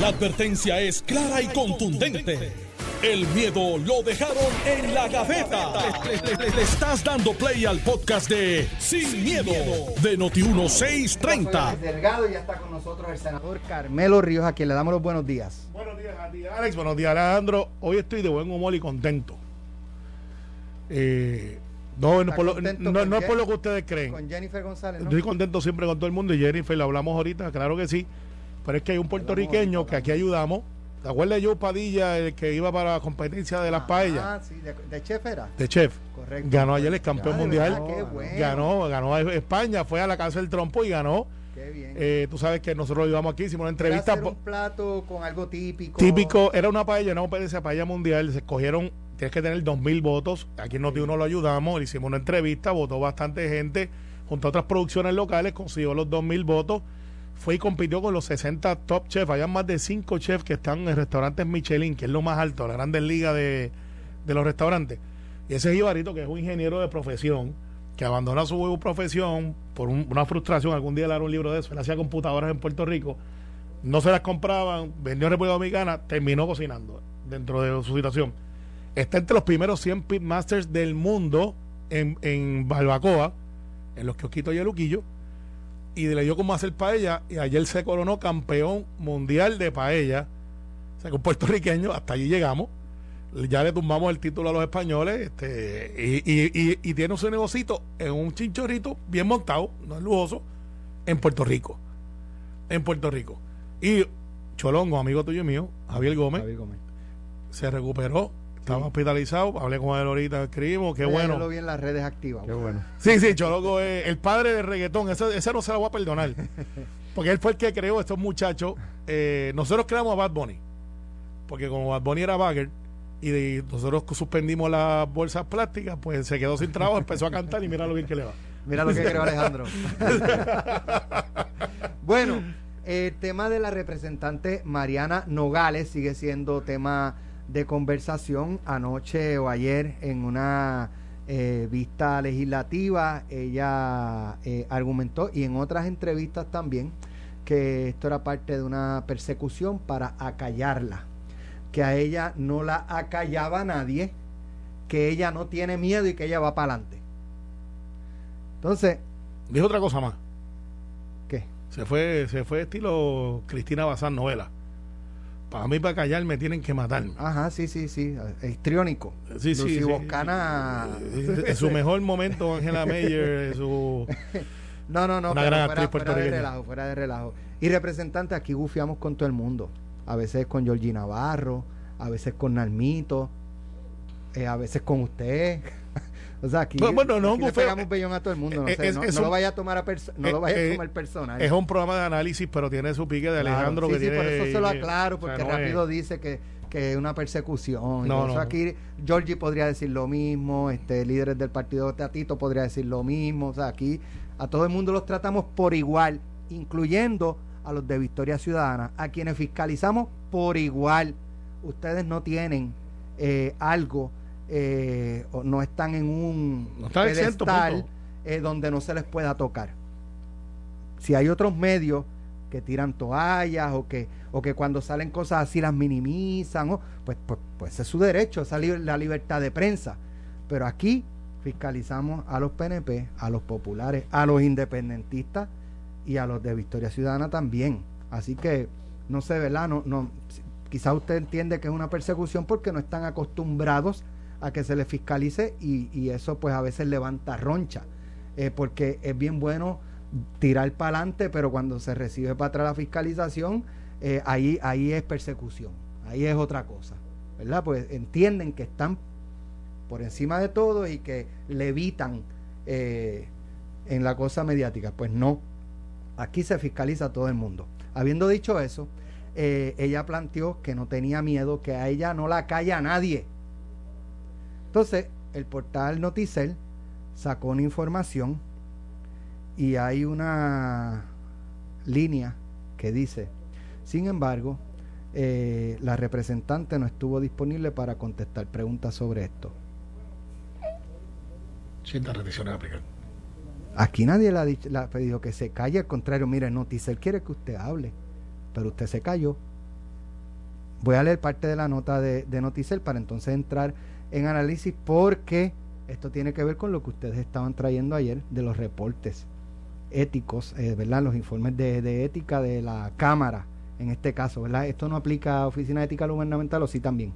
La advertencia es clara y contundente. El miedo lo dejaron en la gaveta. Le, le estás dando play al podcast de Sin, miedo, de Noti1630. Delgado y ya está con nosotros el senador Carmelo Ríos, a quien le damos los buenos días. Buenos días a ti, Alex. Buenos días, Alejandro. Hoy estoy de buen humor y contento. Eh, no, no, por lo, contento no, con no es por lo que ustedes creen. Con Jennifer González, ¿no? Estoy contento siempre con todo el mundo y Jennifer, lo hablamos ahorita, claro que sí. Pero es que hay un puertorriqueño que aquí ayudamos. ¿Te acuerdas de Joe Padilla, el que iba para la competencia de las paellas? Ah, sí, de, de chef era. De chef. Correcto. Ganó ayer el campeón Ah, mundial. verdad, qué bueno. Ganó, ganó a España, fue a la casa del trompo y ganó. Qué bien. Eh, tú sabes que nosotros lo llevamos aquí, hicimos una entrevista. hacer un plato con algo típico. Típico, era una paella, una competencia paella mundial. Se escogieron, tienes que tener dos mil votos. Aquí en Noti uno lo ayudamos, le hicimos una entrevista, votó bastante gente, junto a otras producciones locales, consiguió los dos mil votos. Fue y compitió con los 60 top chefs. Había más de cinco chefs que están en restaurantes Michelin, que es lo más alto, la grandes ligas de, de los restaurantes. Y ese Jibarito, que es un ingeniero de profesión, que abandona su profesión por un- una frustración. Algún día le hará un libro de eso. Él hacía computadoras en Puerto Rico no se las compraban, vendió en República Dominicana, terminó cocinando dentro de su situación. Está entre los primeros 100 pitmasters del mundo en, en barbacoa, en los kiosquitos y el Luquillo, y le dio como hacer paella, y ayer se coronó campeón mundial de paella. O sea, que un puertorriqueño, hasta allí llegamos. Ya le tumbamos el título a los españoles, este, y, y- y- y tiene su negocito en un chinchorrito bien montado, no es lujoso, en Puerto Rico. En Puerto Rico. Y Cholongo, amigo tuyo y mío, Javier Gómez, Javier Gómez. se recuperó, estaba Sí. hospitalizado, hablé con él ahorita, escribimos, qué Yo bueno. lo vi en las redes activas. bueno. Sí, sí, Cholongo es el padre del reggaetón, ese, ese no se lo voy a perdonar. Porque él fue el que creó a estos muchachos. Eh, nosotros creamos a Bad Bunny, porque como Bad Bunny era bagger, y de- nosotros suspendimos las bolsas plásticas, pues se quedó sin trabajo, empezó a cantar y mira lo bien que le va. Mira lo que creó Alejandro. bueno, el tema de la representante Mariana Nogales sigue siendo tema de conversación. Anoche o ayer en una eh, vista legislativa ella eh, argumentó y en otras entrevistas también que esto era parte de una persecución para acallarla, que a ella no la acallaba nadie, que ella no tiene miedo y que ella va para adelante. Entonces, Dijo otra cosa más. ¿qué? Se fue, se fue estilo Cristina Bazán novela. Para mí, para callarme, tienen que matarme. Ajá, sí, sí, sí, histriónico. Sí, sí, Lucy sí. Boscana- Eh, En su mejor momento, Angela Meyer, en su... No, no, no, Una pero gran fuera, actriz fuera de relajo, fuera de relajo. Y representante, aquí bufiamos con todo el mundo. A veces con Georgie Navarro, a veces con Nalmito, eh, a veces con usted. O sea, aquí, Bueno, no, aquí le bufeo. pegamos bellón a todo el mundo. No, Eh, sé, no, no lo vaya a tomar a no eh, lo vaya eh, a tomar personal. Es un programa de análisis, pero tiene su pique de Claro, Alejandro sí, que sí, tiene... por eso se lo eh, aclaro, o sea, porque no es- rápido dice que, que es una persecución. No, eso no. aquí Georgie podría decir lo mismo, este líderes del partido Tatito podría decir lo mismo. O sea, aquí a todo el mundo los tratamos por igual, incluyendo a los de Victoria Ciudadana, a quienes fiscalizamos por igual. Ustedes no tienen eh, algo, eh, o no están en un No están pedestal eh, donde no se les pueda tocar. Si hay otros medios que tiran toallas o que o que cuando salen cosas así las minimizan o, pues, pues pues es su derecho esa la libertad de prensa. Pero aquí fiscalizamos a los PNP a los populares a los independentistas y a los de Victoria Ciudadana también. Así que no sé verdad no no quizás usted entiende que es una persecución porque no están acostumbrados a que se les fiscalice y, y eso pues a veces levanta roncha eh, porque es bien bueno tirar para adelante, pero cuando se recibe para atrás la fiscalización, eh, ahí, ahí es persecución, ahí es otra cosa, ¿verdad? Pues entienden que están por encima de todo y que levitan eh, en la cosa mediática. Pues no, aquí se fiscaliza a todo el mundo. Habiendo dicho eso, eh, ella planteó que no tenía miedo, que a ella no la calla nadie. Entonces, el portal Noticel sacó una información y hay una línea que dice, sin embargo, eh, la representante no estuvo disponible para contestar preguntas sobre esto. Sientas restricciones a aplicar. Aquí nadie le ha, dicho- le ha pedido que se calle, al contrario, mire, Noticel quiere que usted hable, pero usted se calló. Voy a leer parte de la nota de, de Noticel para entonces entrar en análisis porque esto tiene que ver con lo que ustedes estaban trayendo ayer de los reportes éticos, eh, ¿verdad? Los informes de, de, ética de la Cámara, en este caso, ¿verdad? Esto no aplica a Oficina de Ética Gubernamental o sí también.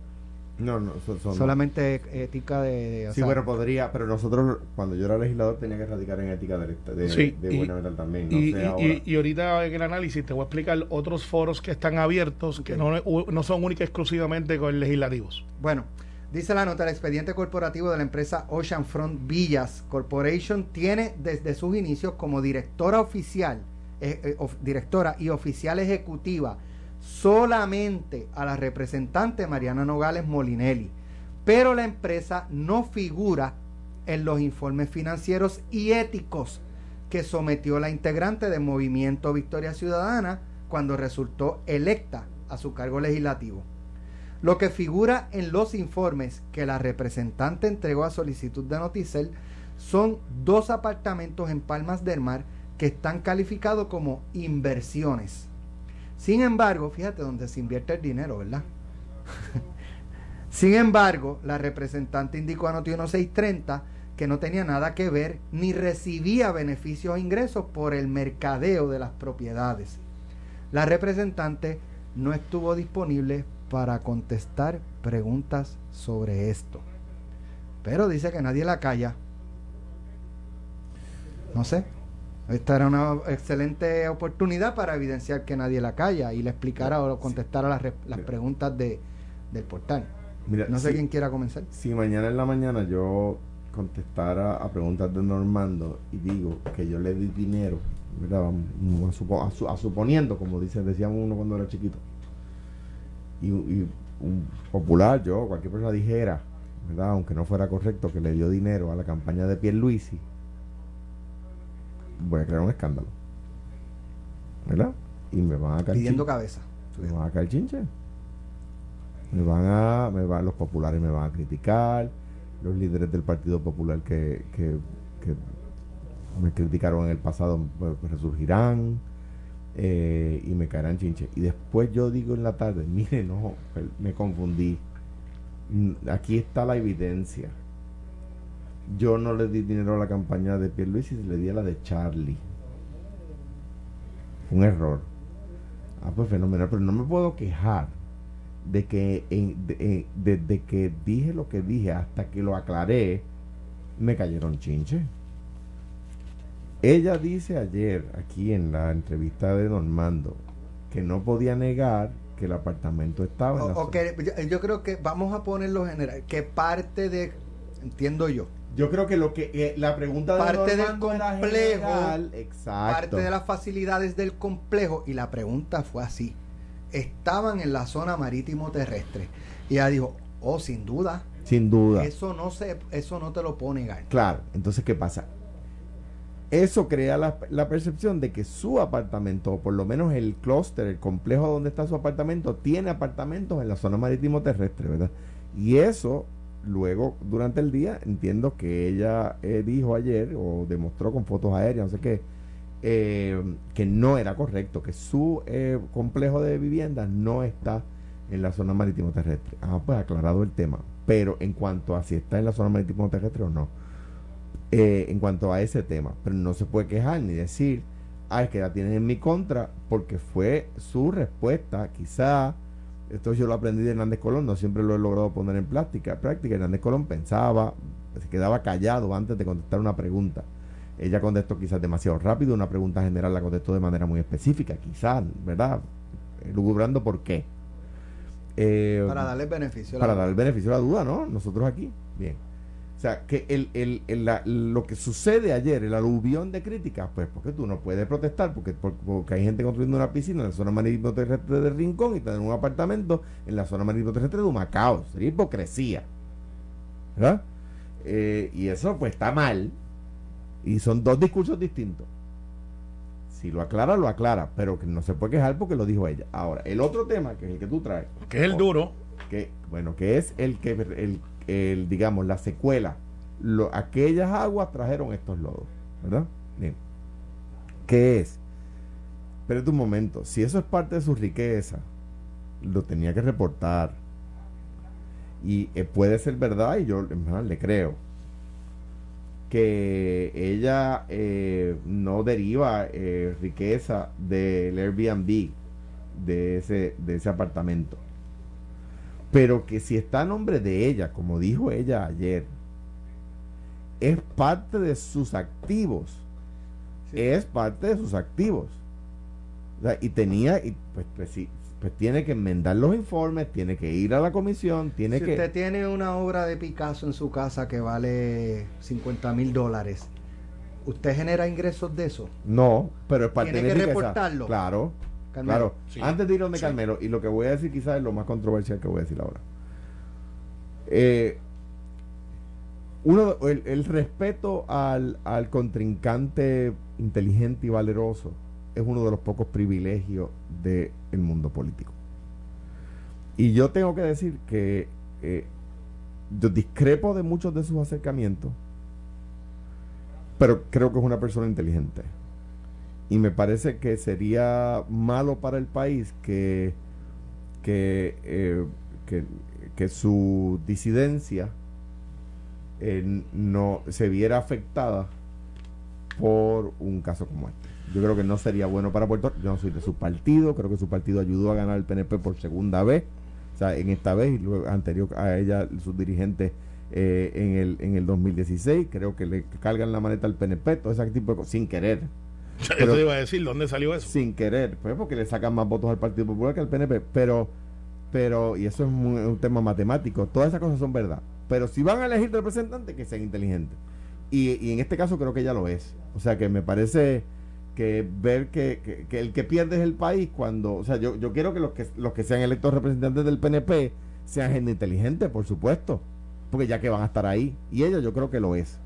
No, no, son, solamente ética de. sí, bueno, podría, pero nosotros, cuando yo era legislador, tenía que radicar en ética de, de, sí, de gubernamental también. No y, sé y, y, ahorita en el análisis te voy a explicar otros foros que están abiertos que no, no son únicos exclusivamente con legislativos. Bueno, Dice la nota, el expediente corporativo de la empresa Oceanfront Villas Corporation tiene desde sus inicios como directora oficial, eh, eh, directora y oficial ejecutiva solamente a la representante Mariana Nogales Molinelli, pero la empresa no figura en los informes financieros y éticos que sometió la integrante del movimiento Victoria Ciudadana cuando resultó electa a su cargo legislativo. Lo que figura en los informes que la representante entregó a solicitud de Noticel son dos apartamentos en Palmas del Mar que están calificados como inversiones. Sin embargo, fíjate dónde se invierte el dinero, ¿verdad? Sin embargo, la representante indicó a Noti 1630 que no tenía nada que ver ni recibía beneficios o ingresos por el mercadeo de las propiedades. La representante no estuvo disponible para contestar preguntas sobre esto. Pero dice que nadie la calla. No sé. Esta era una excelente oportunidad para evidenciar que nadie la calla y le explicara o contestara las, las preguntas de, del portal. no sé quién quiera comenzar. Si mañana en la mañana yo contestara a preguntas de Normando y digo que yo le di dinero, ¿verdad? A, suponiendo, como dice, decíamos uno cuando era chiquito, y, un popular, yo, cualquier persona dijera, ¿verdad? aunque no fuera correcto, que le dio dinero a la campaña de Pierluisi, voy a crear un escándalo. ¿Verdad? Y me van a caer. Pidiendo cabeza. Me van a caer chinche. Me van a. Me van, los populares me van a criticar. Los líderes del Partido Popular que, que, que me criticaron en el pasado pues, resurgirán. Eh, y me caerán chinche. Y después yo digo en la tarde, mire, no, me confundí. Mm, aquí está la evidencia. Yo no le di dinero a la campaña de Pierluisi, le di a la de Charlie. un error. Ah, pues fenomenal, pero no me puedo quejar de que desde que dije lo que dije hasta que lo aclaré, me cayeron chinche. Ella dice ayer, aquí en la entrevista de Normando, que no podía negar que el apartamento estaba en la yo, creo que vamos a ponerlo general, que parte de, entiendo yo. Yo creo que lo que eh, la pregunta de parte del complejo, parte de las facilidades del complejo y la pregunta fue así. Estaban en la zona marítimo terrestre y ella dijo, "Oh, sin duda." Sin duda. Eso no se eso no te lo pone negar. Claro, entonces ¿qué pasa? Eso crea la, percepción de que su apartamento, o por lo menos el clúster, el complejo donde está su apartamento, tiene apartamentos en la zona marítimo terrestre, ¿verdad? Y eso, luego, durante el día, entiendo que ella eh, dijo ayer, o demostró con fotos aéreas, no sé qué, eh, que no era correcto, que su eh, complejo de viviendas no está en la zona marítimo terrestre. Ah, pues aclarado el tema. Pero en cuanto a si está en la zona marítimo terrestre o no eh, en cuanto a ese tema. Pero no se puede quejar ni decir, ah, es que la tienen en mi contra, porque fue su respuesta, quizá. Esto yo lo aprendí de Hernández Colón, no siempre lo he logrado poner en práctica. práctica Hernández Colón pensaba, se quedaba callado antes de contestar una pregunta. Ella contestó quizás demasiado rápido, una pregunta general la contestó de manera muy específica, quizás, ¿verdad? Lugubrando por qué. Eh, para darle beneficio. Para dar el beneficio a la duda, ¿no? Nosotros aquí. Bien. O sea, que el, el, lo que sucede ayer, el aluvión de críticas, pues porque tú no puedes protestar, porque, porque, hay gente construyendo una piscina en la zona marítimo terrestre de Rincón y tener un apartamento en la zona marítimo terrestre de Humacao. Sería hipocresía. ¿Verdad? Eh, y eso pues está mal. Y son dos discursos distintos. Si lo aclara, lo aclara, pero que no se puede quejar porque lo dijo ella. Ahora, el otro tema, que es el que tú traes. Que es el duro. Que, bueno, que es el que el, el, digamos, la secuela. Lo, aquellas aguas trajeron estos lodos, ¿verdad? Bien. ¿Qué es? Espérate un momento, si eso es parte de su riqueza, lo tenía que reportar. Y eh, puede ser verdad, y yo le creo, que ella eh, no deriva eh, riqueza del Airbnb de ese, de ese apartamento. Pero que si está a nombre de ella, como dijo ella ayer, es parte de sus activos. Es parte de sus activos. y tenía, y pues, pues, pues, tiene que enmendar los informes, tiene que ir a la comisión, tiene si que... usted tiene una obra de Picasso en su casa que vale 50 mil dólares, ¿usted genera ingresos de eso? No, pero es parte ¿Tiene que reportarlo? Claro. Claro. Antes de ir donde Carmelo, y lo que voy a decir quizás es lo más controversial que voy a decir ahora. Eh, uno, el, respeto al, al, contrincante inteligente y valeroso es uno de los pocos privilegios del mundo político. Y yo tengo que decir que eh, yo discrepo de muchos de sus acercamientos, pero creo que es una persona inteligente. Y me parece que sería malo para el país que, que, eh, que, su disidencia eh, no se viera afectada por un caso como este. Yo creo que no sería bueno para Puerto Rico. Yo no soy de su partido, creo que su partido ayudó a ganar el PNP por segunda vez. O sea, en esta vez y luego anterior a ella, sus dirigentes eh, en, el, en el 2016, creo que le cargan la maneta al PNP, todo ese tipo de cosas, sin querer. eso iba a decir, ¿dónde salió eso? Sin querer, pues porque le sacan más votos al Partido Popular que al PNP, pero, pero y eso es un, tema matemático, todas esas cosas son verdad. Pero si van a elegir representantes, que sean inteligentes. Y, y en este caso creo que ya lo es. O sea que me parece que ver que, que, el que pierde es el país cuando, o sea, yo, yo quiero que los que los que sean electos representantes del PNP sean gente inteligente, por supuesto, porque ya que van a estar ahí, y ellos yo creo que lo es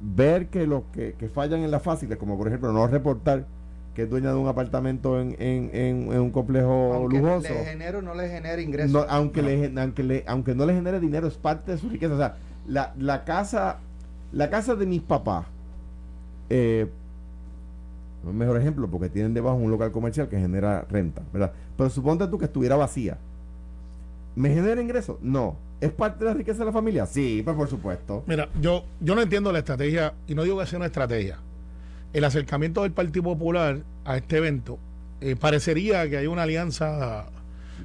ver que los que, fallan en las fáciles, como por ejemplo no reportar que es dueña de un apartamento en, en, un complejo aunque lujoso. Le genere no le genere ingresos. aunque, Le, aunque, le, aunque no le genere dinero, es parte de su riqueza. O sea, la, la casa la casa de mis papás, eh, no es mejor ejemplo porque tienen debajo un local comercial que genera renta, ¿verdad? Pero suponte tú que estuviera vacía. ¿Me genera ingresos? No ¿Es parte de la riqueza de la familia? Sí, pues por supuesto. Mira, yo, yo no entiendo la estrategia, y no digo que sea una estrategia. El acercamiento del Partido Popular a este evento eh, parecería que hay una alianza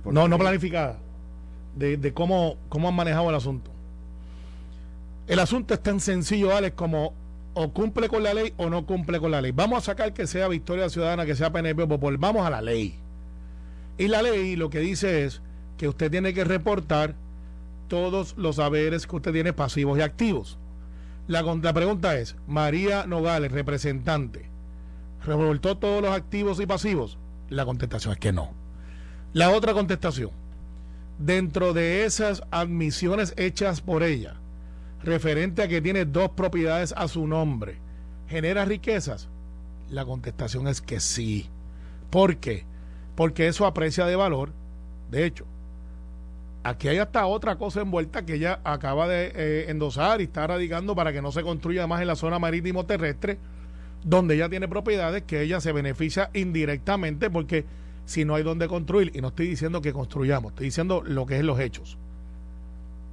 no, no planificada de, cómo, cómo han manejado el asunto. El asunto es tan sencillo, Alex, como o cumple con la ley o no cumple con la ley. Vamos a sacar que sea Victoria Ciudadana, que sea PNP o. Vamos a la ley. Y la ley lo que dice es que usted tiene que reportar todos los haberes que usted tiene pasivos y activos. La, pregunta es, María Nogales, representante, ¿revoltó todos los activos y pasivos? La contestación es que no. La otra contestación, dentro de esas admisiones hechas por ella, referente a que tiene dos propiedades a su nombre, ¿genera riquezas? La contestación es que sí. ¿Por qué? Porque eso aprecia de valor. De hecho, Aquí hay hasta otra cosa envuelta que ella acaba de eh, endosar y está radicando para que no se construya más en la zona marítimo terrestre, donde ella tiene propiedades que ella se beneficia indirectamente porque si no hay donde construir, y no estoy diciendo que construyamos, estoy diciendo lo que es los hechos.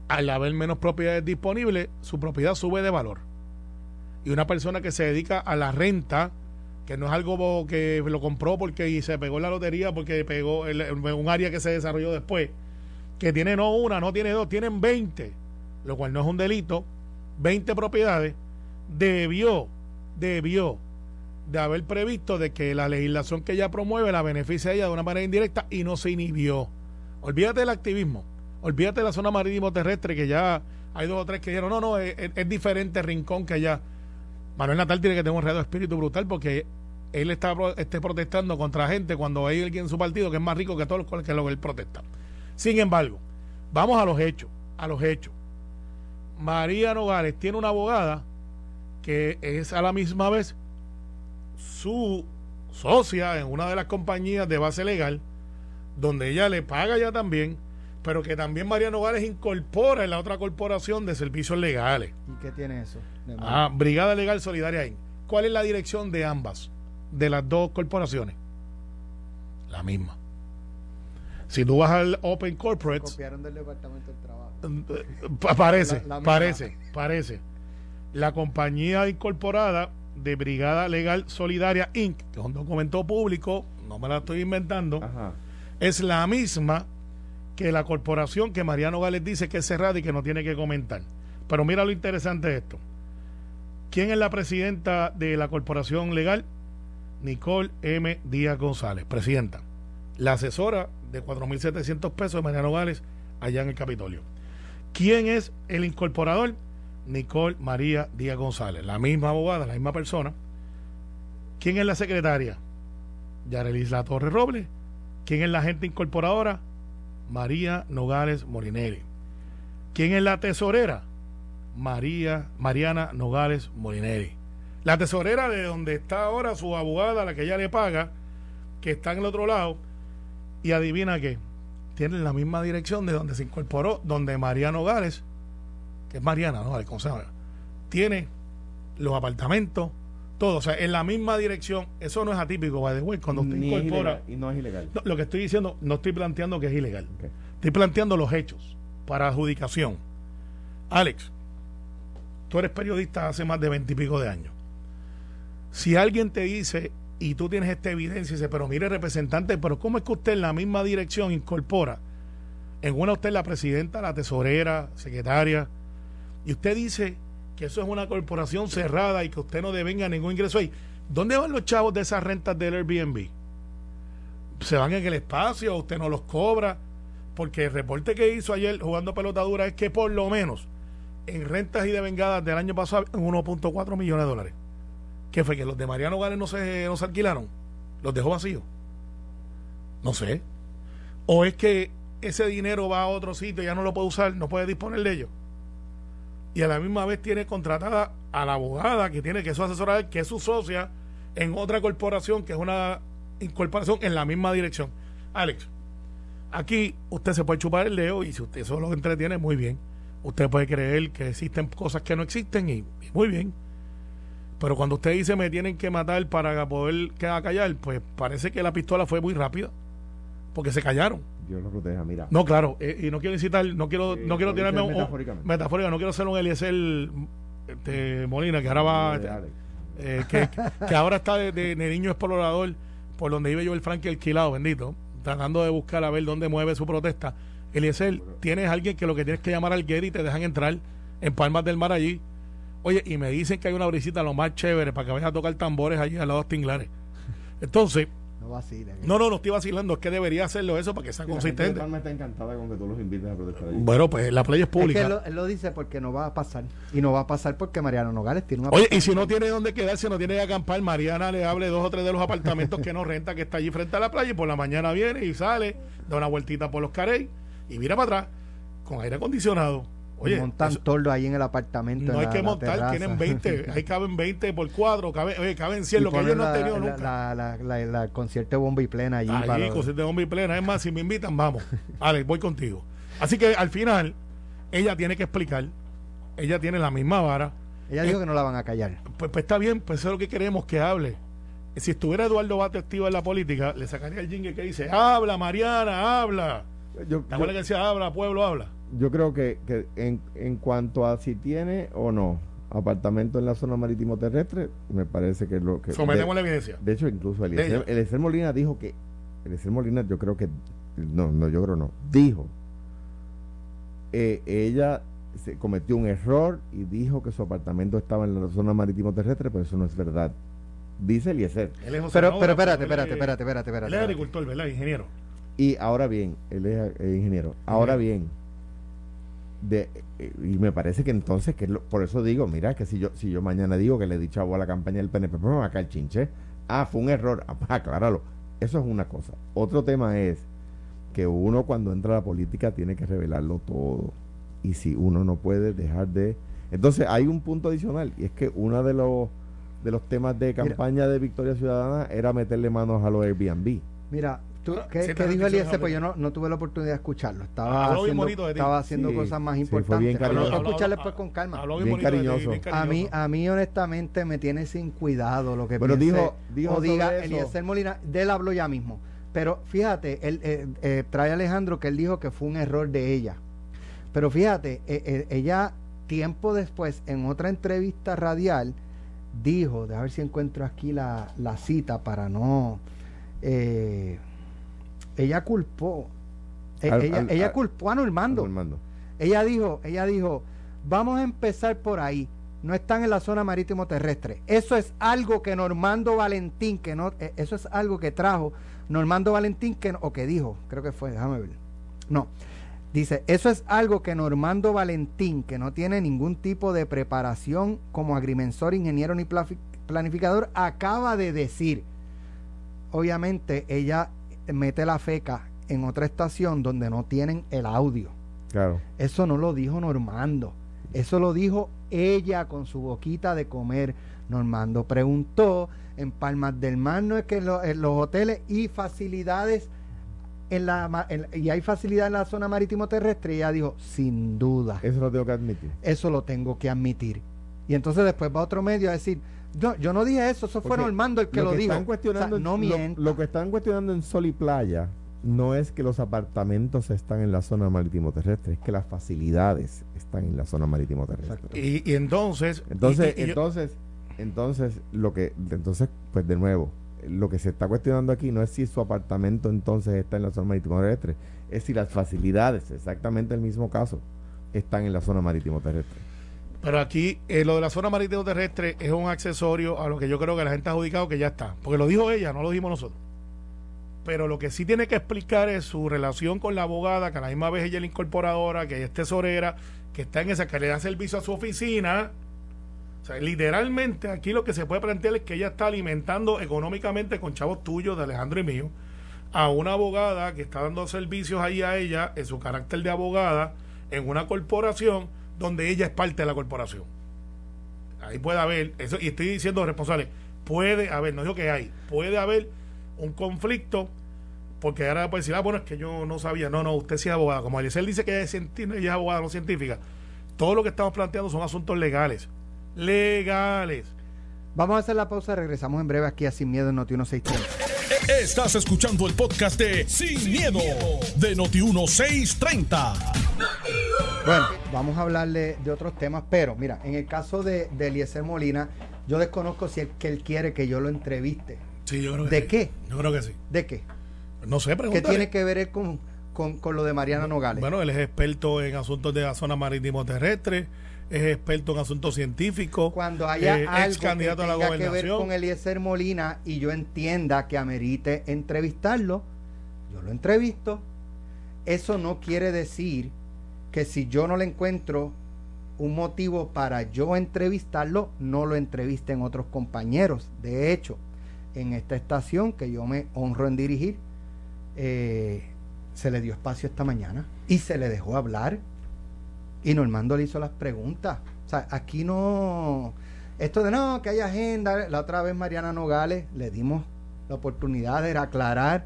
Al haber menos propiedades disponibles, su propiedad sube de valor. Y una persona que se dedica a la renta, que no es algo que lo compró porque se pegó la lotería, porque pegó un área que se desarrolló después, que tiene no una, no tiene dos, tienen 20, lo cual no es un delito, 20 propiedades, debió, debió de haber previsto de que la legislación que ella promueve la beneficia a ella de una manera indirecta y no se inhibió. Olvídate del activismo, olvídate de la zona marítimo terrestre que ya hay dos o tres que dijeron, no, no, es, diferente rincón que allá. Manuel Natal tiene que tener un redo espíritu brutal porque él está esté protestando contra gente cuando hay alguien en su partido que es más rico que todos los que lo que él protesta. Sin embargo, vamos a los hechos, a los hechos. María Nogales tiene una abogada que es a la misma vez su socia en una de las compañías de base legal, donde ella le paga ya también, pero que también María Nogales incorpora en la otra corporación de servicios legales. ¿Y qué tiene eso? Ah, Brigada Legal Solidaria ¿Cuál es la dirección de ambas, de las dos corporaciones? La misma. Si tú vas al Open Corporates, Copiaron del Departamento del Trabajo. Pa- Parece, La- parece, parece. La compañía incorporada de Brigada Legal Solidaria Inc., que es un documento público, no me la estoy inventando, Ajá. es la misma que la corporación que Mariano Gales dice que es cerrada y que no tiene que comentar. Pero mira lo interesante de esto. ¿Quién es la presidenta de la corporación legal? Nicole M. Díaz González, presidenta. La asesora de 4.700 pesos de Mariano Gales allá en el Capitolio. ¿Quién es el incorporador? Nicole María Díaz González, la misma abogada, la misma persona. ¿Quién es la secretaria? Yarelis La Torre Robles. ¿Quién es la agente incorporadora? María Nogales Morinelli. ¿Quién es la tesorera? María Mariana Nogales Morinelli. La tesorera de donde está ahora su abogada, la que ella le paga, que está en el otro lado. Y adivina qué, tienen la misma dirección de donde se incorporó, donde Mariano Nogales, que es Mariana, ¿no? ¿Cómo se llama? Tiene los apartamentos, todo, o sea, en la misma dirección. Eso no es atípico, by the way, cuando usted Ni incorpora. ilegal, y no es ilegal. No, lo que estoy diciendo, no estoy planteando que es ilegal. Estoy planteando los hechos para adjudicación. Alex, tú eres periodista hace más de veintipico de años. Si alguien te dice y tú tienes esta evidencia y dice, pero mire representante, pero ¿cómo es que usted en la misma dirección incorpora? En una usted la presidenta, la tesorera, secretaria, y usted dice que eso es una corporación cerrada y que usted no devenga ningún ingreso ahí. ¿Dónde van los chavos de esas rentas del Airbnb? ¿Se van en el espacio? ¿Usted no los cobra? Porque el reporte que hizo ayer jugando pelotadura es que por lo menos en rentas y de vengadas del año pasado 1.4 millones de dólares. ¿Qué fue? ¿Que los de Mariano Gales no se, no alquilaron? ¿Los dejó vacíos? No sé. ¿O es que ese dinero va a otro sitio ya no lo puede usar, no puede disponer de ello? Y a la misma vez tiene contratada a la abogada que tiene que su asesora, que es su socia en otra corporación, que es una incorporación en la misma dirección. Alex, aquí usted se puede chupar el dedo y si usted eso lo entretiene, muy bien. Usted puede creer que existen cosas que no existen y muy bien. Pero cuando usted dice me tienen que matar para poder quedar callar, pues parece que la pistola fue muy rápida. Porque se callaron. Dios lo proteja, mira. No, claro, eh, y no quiero incitar, no quiero, Sí, no quiero tirarme un, metafórica, no quiero ser un Eliezer este, Molina, que ahora va, Alex. eh, que, que ahora está de, de- de niño explorador por donde vive yo el Frankie alquilado, bendito, tratando de buscar a ver dónde mueve su protesta. Eliezer, tienes alguien que lo que tienes que llamar al Getty y te dejan entrar en Palmas del Mar allí. Oye, y me dicen que hay una brisita lo más chévere para que vayas a tocar tambores allí al lado de los tinglares. Entonces, No vacile. no, no, no estoy vacilando, es que debería hacerlo eso para que sea Sí, la gente de consistente. Palma está encantada con que tú los invites a protestar allí. Bueno, pues la playa es Es que pública. él lo, él lo dice porque no va a pasar. Y no va a pasar porque Mariano Nogales tiene una. Oye, y si no tiene dónde quedarse, no tiene que acampar, Mariana le hable dos o tres de los apartamentos que no renta, que está allí frente a la playa, y por la mañana viene y sale, da una vueltita por los carey y mira para atrás con aire acondicionado. Oye, montan eso- tordo ahí en el apartamento. no hay la- que montar, tienen 20, ahí caben 20 por cuadro, cabe, oye, caben 100, Y lo que ellos no han tenido nunca. La, la, el concierto de bomba y plena allí. Allí, para- con de hombre y plena. Es más, si me invitan, vamos. Alex, voy contigo. Así que al final, ella tiene que explicar. Ella tiene la misma vara. Ella dijo que no la van a callar. Pues, pues está bien, pues eso es lo que queremos que hable. Si estuviera Eduardo Bate activo en la política, le sacaría el jingle que dice: Habla, Mariana, habla. Yo, ¿Te yo- acuerdas que decía: Habla, pueblo, habla? Yo creo que, que en, en cuanto a si tiene o no apartamento en la zona marítimo terrestre, me parece que es lo que... Sometemos de, la evidencia. de hecho, incluso. Eliezer, Eliezer Molina dijo que... Eliezer Molina yo creo que... No, no, yo creo no. Dijo. eh, ella se cometió un error y dijo que su apartamento estaba en la zona marítimo terrestre, pero eso no es verdad. Dice Eliezer. Él es Pero, pero espérate, espérate, es- espérate, espérate, espérate. Él es agricultor, ¿verdad? Ingeniero. Y ahora bien, él es eh, ingeniero. Ahora bien, de, eh, y me parece que entonces, que es lo- por eso digo, mira, que si yo si yo mañana digo que le he dicho a la campaña del PNP, pues me va a caer chinche. Ah, fue un error. Ah, pues acláralo. Eso es una cosa. Otro tema es que uno cuando entra a la política tiene que revelarlo todo. Y si uno no puede dejar de... Entonces hay un punto adicional y es que uno de los, de los temas de campaña de Victoria Ciudadana era meterle manos a los Airbnb. Mira, tú, Ah, ¿qué, sí, dijo Eliezer? Pues yo no, no tuve la oportunidad de escucharlo. Estaba habló bien haciendo, estaba haciendo Sí, cosas más sí, importantes. bien Habló- escucharle pues con calma. habló Bien ti, cariñoso. bien A mí, a mí honestamente me tiene sin cuidado lo que Pero piense dijo- dijo o diga. Eliezer Molina, de él habló ya mismo. Pero fíjate, él, eh, eh, trae Alejandro que él dijo que fue un error de ella. Pero fíjate, eh, eh, ella tiempo después, en otra entrevista radial, dijo, de a ver si encuentro aquí la, la cita para no... eh, ella culpó, Al- ella, al- ella al- culpó a Normando. Normando. Ella dijo, ella dijo, vamos a empezar por ahí. No están en la zona marítimo terrestre. Eso es algo que Normando Valentín, que no, eh, eso es algo que trajo Normando Valentín, que, o que dijo, creo que fue, déjame ver. No, dice, eso es algo que Normando Valentín, que no tiene ningún tipo de preparación como agrimensor, ingeniero ni planificador, acaba de decir. Obviamente ella mete la feca en otra estación donde no tienen el audio. Claro. Eso no lo dijo Normando. Eso lo dijo ella con su boquita de comer. Normando preguntó, en Palmas del Mar no es que lo- en los hoteles y facilidades en la en- y hay facilidad en la zona marítimo terrestre y ella dijo, sin duda, Eso lo tengo que admitir. eso lo tengo que admitir. Y entonces después va otro medio a decir, no, yo no dije eso, eso fue Normando el que lo, dijo. Están cuestionando O sea, no lo- mienta. lo, que están cuestionando en Sol y Playa no es que los apartamentos están en la zona marítimo terrestre, es que las facilidades están en la zona marítimo terrestre. Y, y entonces. Entonces, y- y yo- entonces, entonces, lo que, entonces, pues de nuevo, lo que se está cuestionando aquí no es si su apartamento entonces está en la zona marítimo terrestre, es si las facilidades, exactamente el mismo caso, están en la zona marítimo terrestre. Pero aquí eh, lo de la zona marítimo terrestre es un accesorio a lo que yo creo que la gente ha adjudicado que ya está. Porque lo dijo ella, no lo dijimos nosotros. Pero lo que sí tiene que explicar es su relación con la abogada, que a la misma vez ella es la incorporadora, que ella es tesorera, que está en esa, que le da servicio a su oficina. O sea, literalmente aquí lo que se puede plantear es que ella está alimentando económicamente con chavos tuyos, de Alejandro y mío, a una abogada que está dando servicios ahí a ella en su carácter de abogada en una corporación donde ella es parte de la corporación. Ahí puede haber, eso, y estoy diciendo responsable, puede haber, no digo que hay, puede haber un conflicto, porque ahora puede decir, ah, bueno, es que yo no sabía, no, no, usted sí es abogada, como Eliezer dice que ella es, ella es abogada, no científica, todo lo que estamos planteando son asuntos legales, legales. Vamos a hacer la pausa, regresamos en breve aquí a Sin Miedo en Noti 1630. Estás escuchando el podcast de Sin, miedo, de Noti1630. Bueno, vamos a hablarle de otros temas, pero mira, en el caso de, de Eliezer Molina, yo desconozco si él, que él quiere que yo lo entreviste. Sí, yo creo que ¿De sí. qué? Yo creo que sí. ¿De qué? No sé, ¿Qué pregúntale. tiene que ver él con, con, con lo de Mariana Nogales? Bueno, él es experto en asuntos de la zona marítimo terrestre, es experto en asuntos científicos, Cuando haya eh, algo candidato que a la tenga que ver con Eliezer Molina y yo entienda que amerite entrevistarlo, yo lo entrevisto. Eso no quiere decir que si yo no le encuentro un motivo para yo entrevistarlo, no lo entrevisten otros compañeros. De hecho, en esta estación que yo me honro en dirigir, eh, se le dio espacio esta mañana y se le dejó hablar y Normando le hizo las preguntas. O sea, aquí no. Esto de no, que hay agenda. La otra vez Mariana Nogales le dimos la oportunidad de aclarar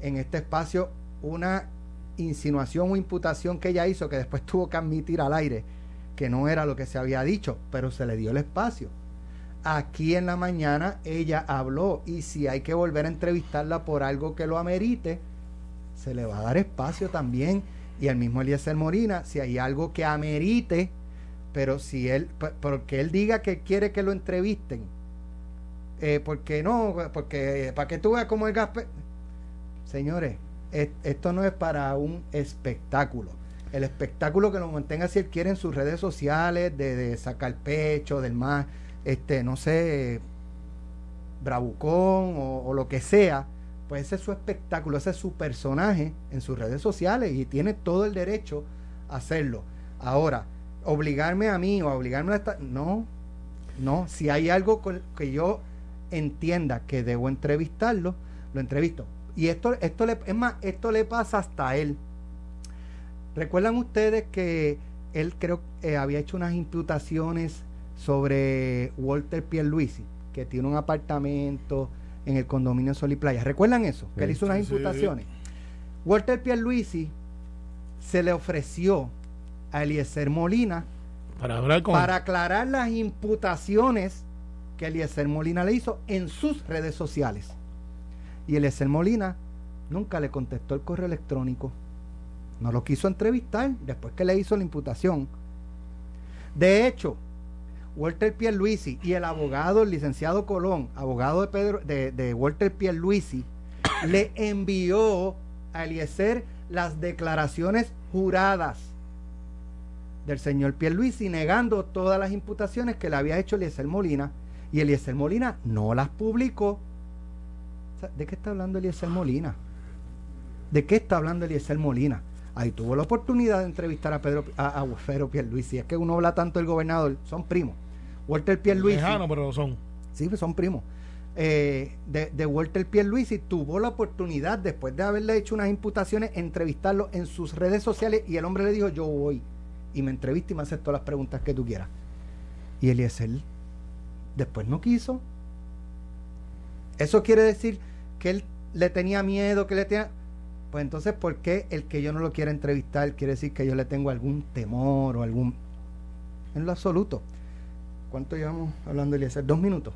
en este espacio una insinuación o imputación que ella hizo que después tuvo que admitir al aire que no era lo que se había dicho, pero se le dio el espacio. Aquí en la mañana ella habló y si hay que volver a entrevistarla por algo que lo amerite, se le va a dar espacio también. Y al mismo Eliezer Morina, si hay algo que amerite, pero si él, porque él diga que quiere que lo entrevisten, eh, porque no, porque para que tú veas cómo el Gaspe. Señores, es- esto no es para un espectáculo. El espectáculo que lo mantenga si él quiere en sus redes sociales, de, de sacar pecho, del más, este, no sé, bravucón o, o lo que sea, pues ese es su espectáculo, ese es su personaje en sus redes sociales y tiene todo el derecho a hacerlo. Ahora, obligarme a mí o obligarme a esta, no, no, si hay algo que yo entienda que debo entrevistarlo, lo entrevisto. Y esto, esto le, es más, esto le pasa hasta a él. ¿Recuerdan ustedes que él creo que había hecho unas imputaciones sobre Walter Pierluisi, que tiene un apartamento en el condominio Sol y Playa? ¿Recuerdan eso? Que él hizo unas sí, sí. imputaciones. Walter Pierluisi se le ofreció a Eliezer Molina Para hablar con para aclarar las imputaciones que Eliezer Molina le hizo en sus redes sociales. Y Eliezer Molina nunca le contestó el correo electrónico. No lo quiso entrevistar después que le hizo la imputación. De hecho, Walter Pierluisi y el abogado, el licenciado Colón, abogado de, Pedro, de, de Walter Pierluisi, le envió a Eliezer las declaraciones juradas del señor Pierluisi negando todas las imputaciones que le había hecho Eliezer Molina y Eliezer Molina no las publicó. ¿De qué está hablando Eliezer Molina? ¿De qué está hablando Eliezer Molina? Ahí tuvo la oportunidad de entrevistar a Pedro a, a Pedro Pierluisi. Es que uno habla tanto del gobernador, son primos. Walter Pierluisi. Lejano, pero son. Sí, pues son primos. Eh, de, de, Walter Pierluisi tuvo la oportunidad, después de haberle hecho unas imputaciones, entrevistarlo en sus redes sociales y el hombre le dijo, yo voy y me entrevista y me hace todas las preguntas que tú quieras. Y Eliezer después no quiso. Eso quiere decir que él le tenía miedo, que le tenía... Pues entonces, ¿por qué el que yo no lo quiera entrevistar quiere decir que yo le tengo algún temor o algún... En lo absoluto. ¿Cuánto llevamos hablando de Eliezer? ¿Dos minutos?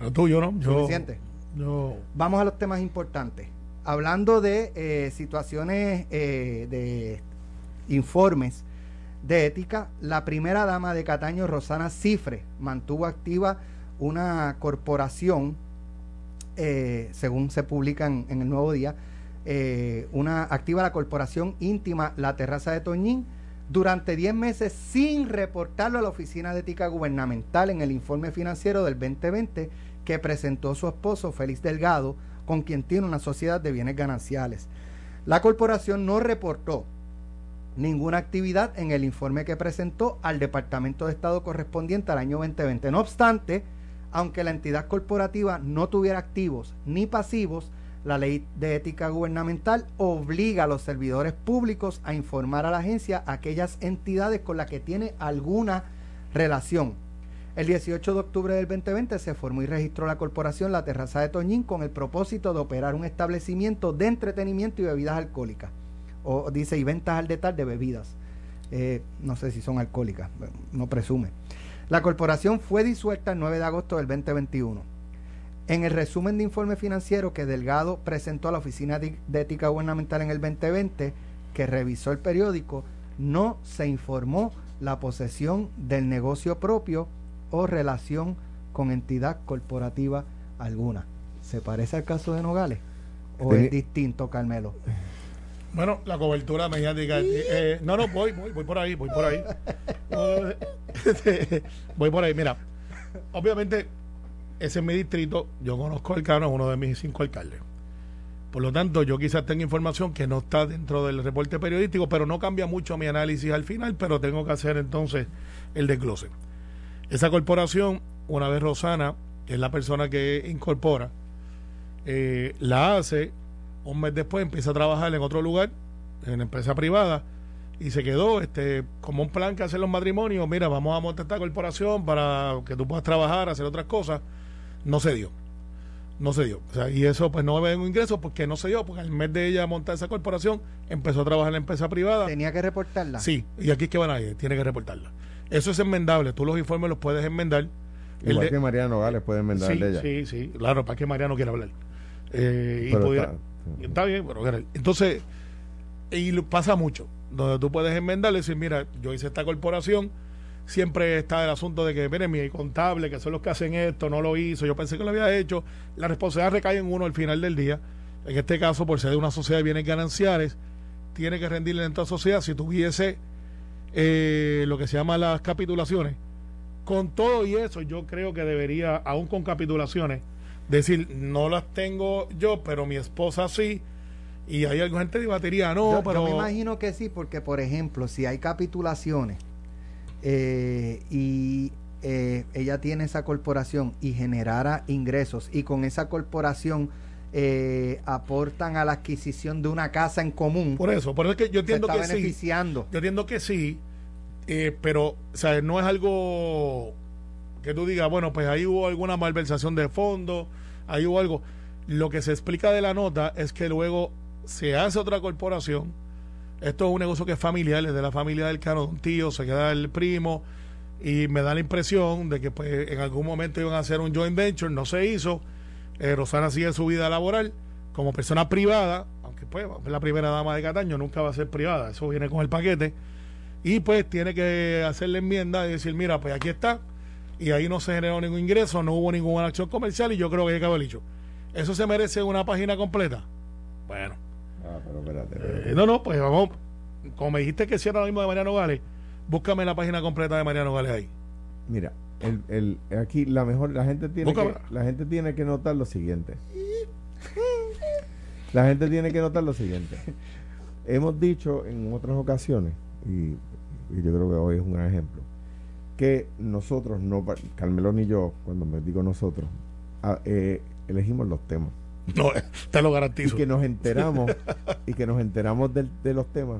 ¿no? Yo, ¿Suficiente? Yo... Vamos a los temas importantes. Hablando de eh, situaciones eh, de informes de ética, la primera dama de Cataño, Rosana Cifre, mantuvo activa una corporación, eh, según se publica en, en el Nuevo Día, eh, una activa la corporación íntima La Terraza de Toñín durante 10 meses sin reportarlo a la Oficina de Ética Gubernamental en el informe financiero del 2020 que presentó su esposo Félix Delgado, con quien tiene una sociedad de bienes gananciales. La corporación no reportó ninguna actividad en el informe que presentó al Departamento de Estado correspondiente al año 2020. No obstante, aunque la entidad corporativa no tuviera activos ni pasivos, la ley de ética gubernamental obliga a los servidores públicos a informar a la agencia aquellas entidades con las que tiene alguna relación. El 18 de octubre del 2020 se formó y registró la corporación La Terraza de Toñín con el propósito de operar un establecimiento de entretenimiento y bebidas alcohólicas. O dice, y ventas al detalle de bebidas. Eh, no sé si son alcohólicas, no presume. La corporación fue disuelta el 9 de agosto del 2021. En el resumen de informe financiero que Delgado presentó a la Oficina de Ética Gubernamental en el 2020, que revisó el periódico, no se informó la posesión del negocio propio o relación con entidad corporativa alguna. ¿Se parece al caso de Nogales? ¿O es distinto, Carmelo? Bueno, la cobertura mediática. Eh, no, no, voy, voy, voy por ahí, voy por ahí. voy por ahí, mira. Obviamente, ese es mi distrito. Yo conozco el Cano, es uno de mis cinco alcaldes. Por lo tanto, yo quizás tenga información que no está dentro del reporte periodístico, pero no cambia mucho mi análisis al final, pero tengo que hacer entonces el desglose. Esa corporación, una vez Rosana, que es la persona que incorpora, eh, la hace, un mes después empieza a trabajar en otro lugar, en empresa privada, y se quedó este como un plan que hacen los matrimonios, mira, vamos a montar esta corporación para que tú puedas trabajar, hacer otras cosas. No se dio. No se dio. O sea, y eso pues no me un ingreso porque no se dio, porque al mes de ella montar esa corporación, empezó a trabajar en la empresa privada. ¿Tenía que reportarla? Sí, y aquí es que van a ir, tiene que reportarla. Eso es enmendable, tú los informes los puedes enmendar. Igual que Mariano Nogales puede enmendar sí, de ella. Sí, sí, claro, para que Mariano quiera hablar. Eh, y pudiera, está, está, bien, pero entonces, y pasa mucho, donde tú puedes enmendar y decir, mira, yo hice esta corporación, siempre está el asunto de que, miren, mi contable, que son los que hacen esto, no lo hizo, yo pensé que lo había hecho, la responsabilidad recae en uno al final del día. En este caso, por ser de una sociedad de bienes gananciales, tiene que rendirle en esta sociedad si tuviese eh, lo que se llama las capitulaciones. Con todo y eso, yo creo que debería, aún con capitulaciones, decir, no las tengo yo, pero mi esposa sí. Y hay alguna gente de batería, no, yo, pero... Yo me imagino que sí, porque por ejemplo, si hay capitulaciones eh, y eh, ella tiene esa corporación y generara ingresos y con esa corporación eh, aportan a la adquisición de una casa en común. Por eso, por eso es que yo entiendo se está que beneficiando. sí. Yo entiendo que sí, pero o sea, no es algo que tú digas, bueno, pues ahí hubo alguna malversación de fondos, ahí hubo algo. Lo que se explica de la nota es que luego se hace otra corporación. Esto es un negocio que es familiar, es de la familia del cano, un tío, se queda el primo, y me da la impresión de que pues en algún momento iban a hacer un joint venture, no se hizo. Eh, Rosana sigue su vida laboral, como persona privada, aunque pues la primera dama de Cataño nunca va a ser privada, eso viene con el paquete, y pues tiene que hacerle enmienda y decir, mira, pues aquí está, y ahí no se generó ningún ingreso, no hubo ninguna acción comercial y yo creo que dicho. ¿Eso se merece una página completa? Bueno. Ah, pero espérate. Eh, no, no, pues vamos, como me dijiste que cierra lo mismo de Mariano Gales, búscame la página completa de Mariano Gales ahí. Mira, el, el, aquí la mejor, la gente tiene que, la gente tiene que notar lo siguiente. La gente tiene que notar lo siguiente. Hemos dicho en otras ocasiones, y, yo creo que hoy es un gran ejemplo, que nosotros, no Carmelo ni yo, cuando me digo nosotros, eh, elegimos los temas. No, te lo garantizo. Y que nos enteramos, y que nos enteramos de, de los temas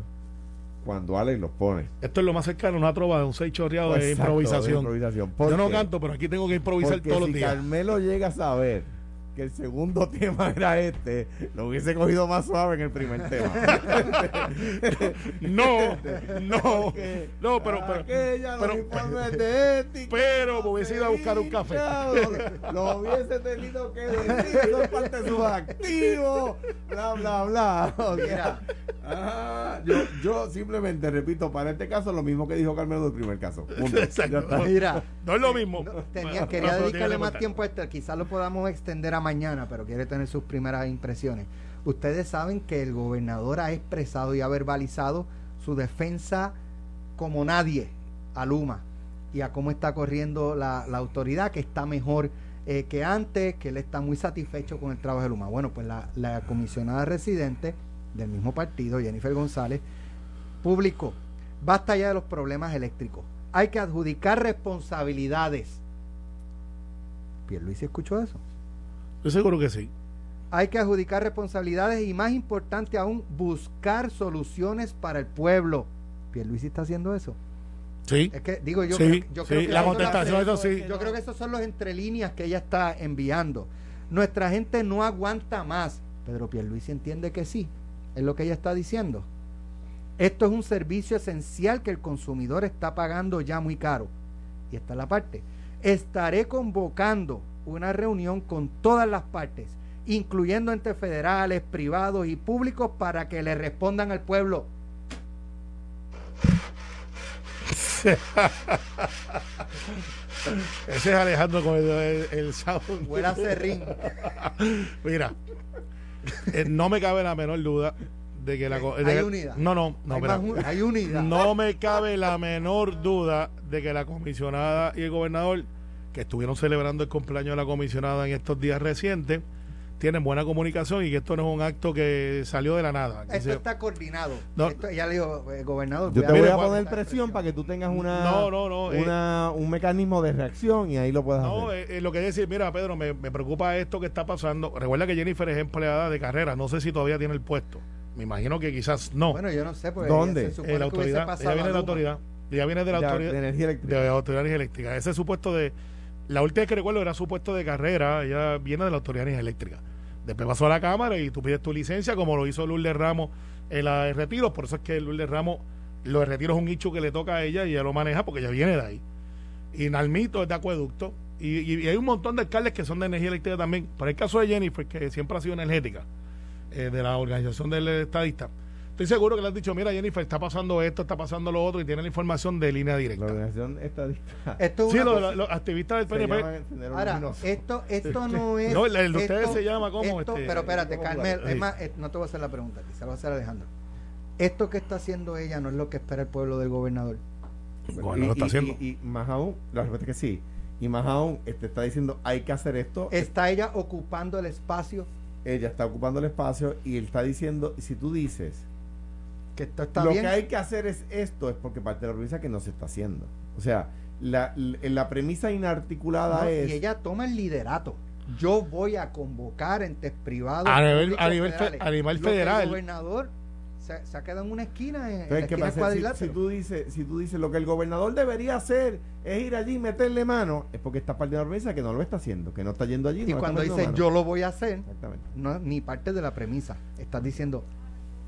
cuando Alex los pone. Esto es lo más cercano una trova de un seis chorreado de improvisación. Yo no canto, pero aquí tengo que improvisar todos los días. Carmelo llega a saber que el segundo tema era este, lo hubiese cogido más suave en el primer tema. no, no, no, pero, pero, pero, de ética, pero me hubiese ido a buscar un café. lo, hubiese tenido que decir, es parte de sus activos, bla, bla, bla. yo, yo simplemente repito, para este caso, lo mismo que dijo Carmelo del primer caso. Mira, no es lo mismo. tenía, quería dedicarle más tiempo a esto, quizás lo podamos extender a mañana, pero quiere tener sus primeras impresiones. Ustedes saben que el gobernador ha expresado y ha verbalizado su defensa como nadie a Luma y a cómo está corriendo la, autoridad, que está mejor eh, que antes, que él está muy satisfecho con el trabajo de Luma. Bueno, pues la, comisionada residente del mismo partido, Jennifer González, publicó, basta ya de los problemas eléctricos, hay que adjudicar responsabilidades. Pierluisi escuchó eso. Yo seguro que sí. Hay que adjudicar responsabilidades y más importante aún, buscar soluciones para el pueblo. Pierluisi está haciendo eso. Sí. Es que digo yo, yo creo que la contestación eso sí. Yo creo que esos son los entre líneas que ella está enviando. Nuestra gente no aguanta más. Pedro Pierluisi entiende que sí. Es lo que ella está diciendo. Esto es un servicio esencial que el consumidor está pagando ya muy caro. Y esta es la parte. Estaré convocando una reunión con todas las partes, incluyendo entes federales, privados y públicos, para que le respondan al pueblo. Ese es Alejandro con el, el, sound. Mira, eh, no me cabe la menor duda de que la hay unidad. No, no, no, hay, unidad. No me cabe la menor duda de que la comisionada y el gobernador que estuvieron celebrando el cumpleaños de la comisionada en estos días recientes, tienen buena comunicación y que esto no es un acto que salió de la nada. Esto está coordinado. ya le digo, eh, gobernador. Yo te voy a poner presión para que tú tengas una, no, no, no, eh. una un mecanismo de reacción y ahí lo puedas no, hacer. No, eh, lo que decir, mira, Pedro, me, me, preocupa esto que está pasando. Recuerda que Jennifer es empleada de carrera, no sé si todavía tiene el puesto. Me imagino que quizás no. Bueno, yo no sé. Pues ¿Dónde? la autoridad. Ella viene de la autoridad. Ella viene de la autoridad. De energía eléctrica. De autoridad eléctrica. Ese supuesto de la última que recuerdo era su puesto de carrera, ella viene de la Autoridad de Eléctrica. Después pasó a la Cámara y tú pides tu licencia, como lo hizo Lourdes Ramos en la de retiro. Por eso es que Lourdes Ramos, lo de retiro es un nicho que le toca a ella y ella lo maneja porque ella viene de ahí. Y Nalmito es de acueducto. Y, hay un montón de alcaldes que son de energía eléctrica también. Por el caso de Jennifer, que siempre ha sido energética, eh, de la organización del estadista Estoy seguro que le has dicho, mira Jennifer, está pasando esto, está pasando lo otro y tiene la información de línea directa. La organización estadista. Esto sí, los, activistas del PNP. Ahora, esto, esto no es... No, el de ustedes se llama como... Esto, este, pero espérate, Carmel, es más, eh, no te voy a hacer la pregunta, quizá lo va a hacer Alejandro. Esto que está haciendo ella no es lo que espera el pueblo del gobernador. Bueno, lo está haciendo. Y, más aún, la respuesta es que sí. Y más aún, este está diciendo, hay que hacer esto. ¿Está ella ocupando el espacio? Ella está ocupando el espacio y él está diciendo, si tú dices que esto está lo que hay que hacer es esto, es porque parte de la premisa que no se está haciendo. O sea, la, la, premisa inarticulada es. Y ella toma el liderato. Yo voy a convocar entes privados. A nivel, a nivel, a nivel federal. el gobernador se, se, ha quedado en una esquina. En, la esquina si, si, tú dices, si tú dices lo que el gobernador debería hacer es ir allí y meterle mano, es porque está parte de la premisa que no lo está haciendo, que no está yendo allí. Y cuando dice yo lo voy a hacer, no ni parte de la premisa. Estás diciendo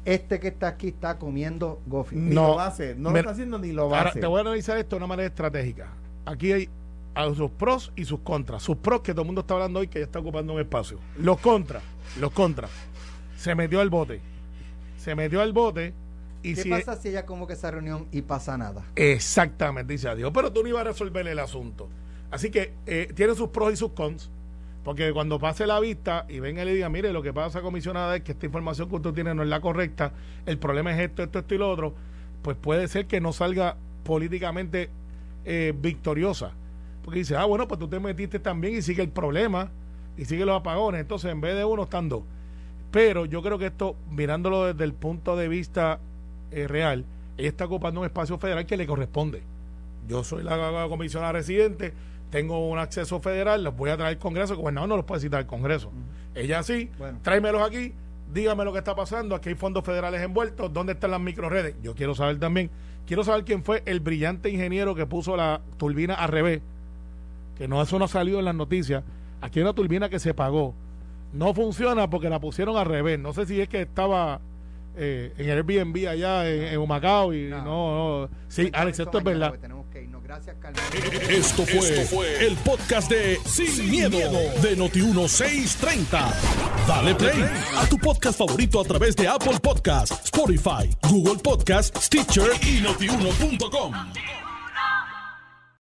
este que está aquí está comiendo gofi. no, lo va a hacer, no lo está haciendo ni lo va a hacer. Te voy a analizar esto de una manera estratégica. Aquí hay a sus pros y sus contras. Sus pros que todo el mundo está hablando hoy que ya está ocupando un espacio. Los contras, los contras. Se metió al bote. Se metió al bote y ¿Qué si pasa si ella convoca esa reunión y pasa nada? Exactamente, dice adiós. Pero tú no ibas a resolver el asunto. Así que eh, tiene sus pros y sus cons. Porque cuando pase la vista y venga y le diga, mire, lo que pasa, comisionada, es que esta información que usted tiene no es la correcta, el problema es esto, esto, esto y lo otro, pues puede ser que no salga políticamente eh, victoriosa. Porque dice, ah, bueno, pues tú te metiste también y sigue el problema y sigue los apagones. Entonces, en vez de uno, están dos. Pero yo creo que esto, mirándolo desde el punto de vista eh, real, ella está ocupando un espacio federal que le corresponde. Yo soy la comisionada residente, tengo un acceso federal, los voy a traer al Congreso, el gobernador no los puede citar al Congreso. Ella sí, Bueno. tráemelos aquí, dígame lo que está pasando, aquí hay fondos federales envueltos, ¿dónde están las microredes? Yo quiero saber también, quiero saber quién fue el brillante ingeniero que puso la turbina al revés, que no eso no ha salido en las noticias. Aquí hay una turbina que se pagó. No funciona porque la pusieron al revés. No sé si es que estaba eh, en el Airbnb allá en, en Humacao y no, No. no. Sí, Alex, esto es verdad. Esto fue, el podcast de Sin, miedo, de Noti1630. Dale play a tu podcast favorito a través de Apple Podcasts, Spotify, Google Podcasts, Stitcher y notiuno.com.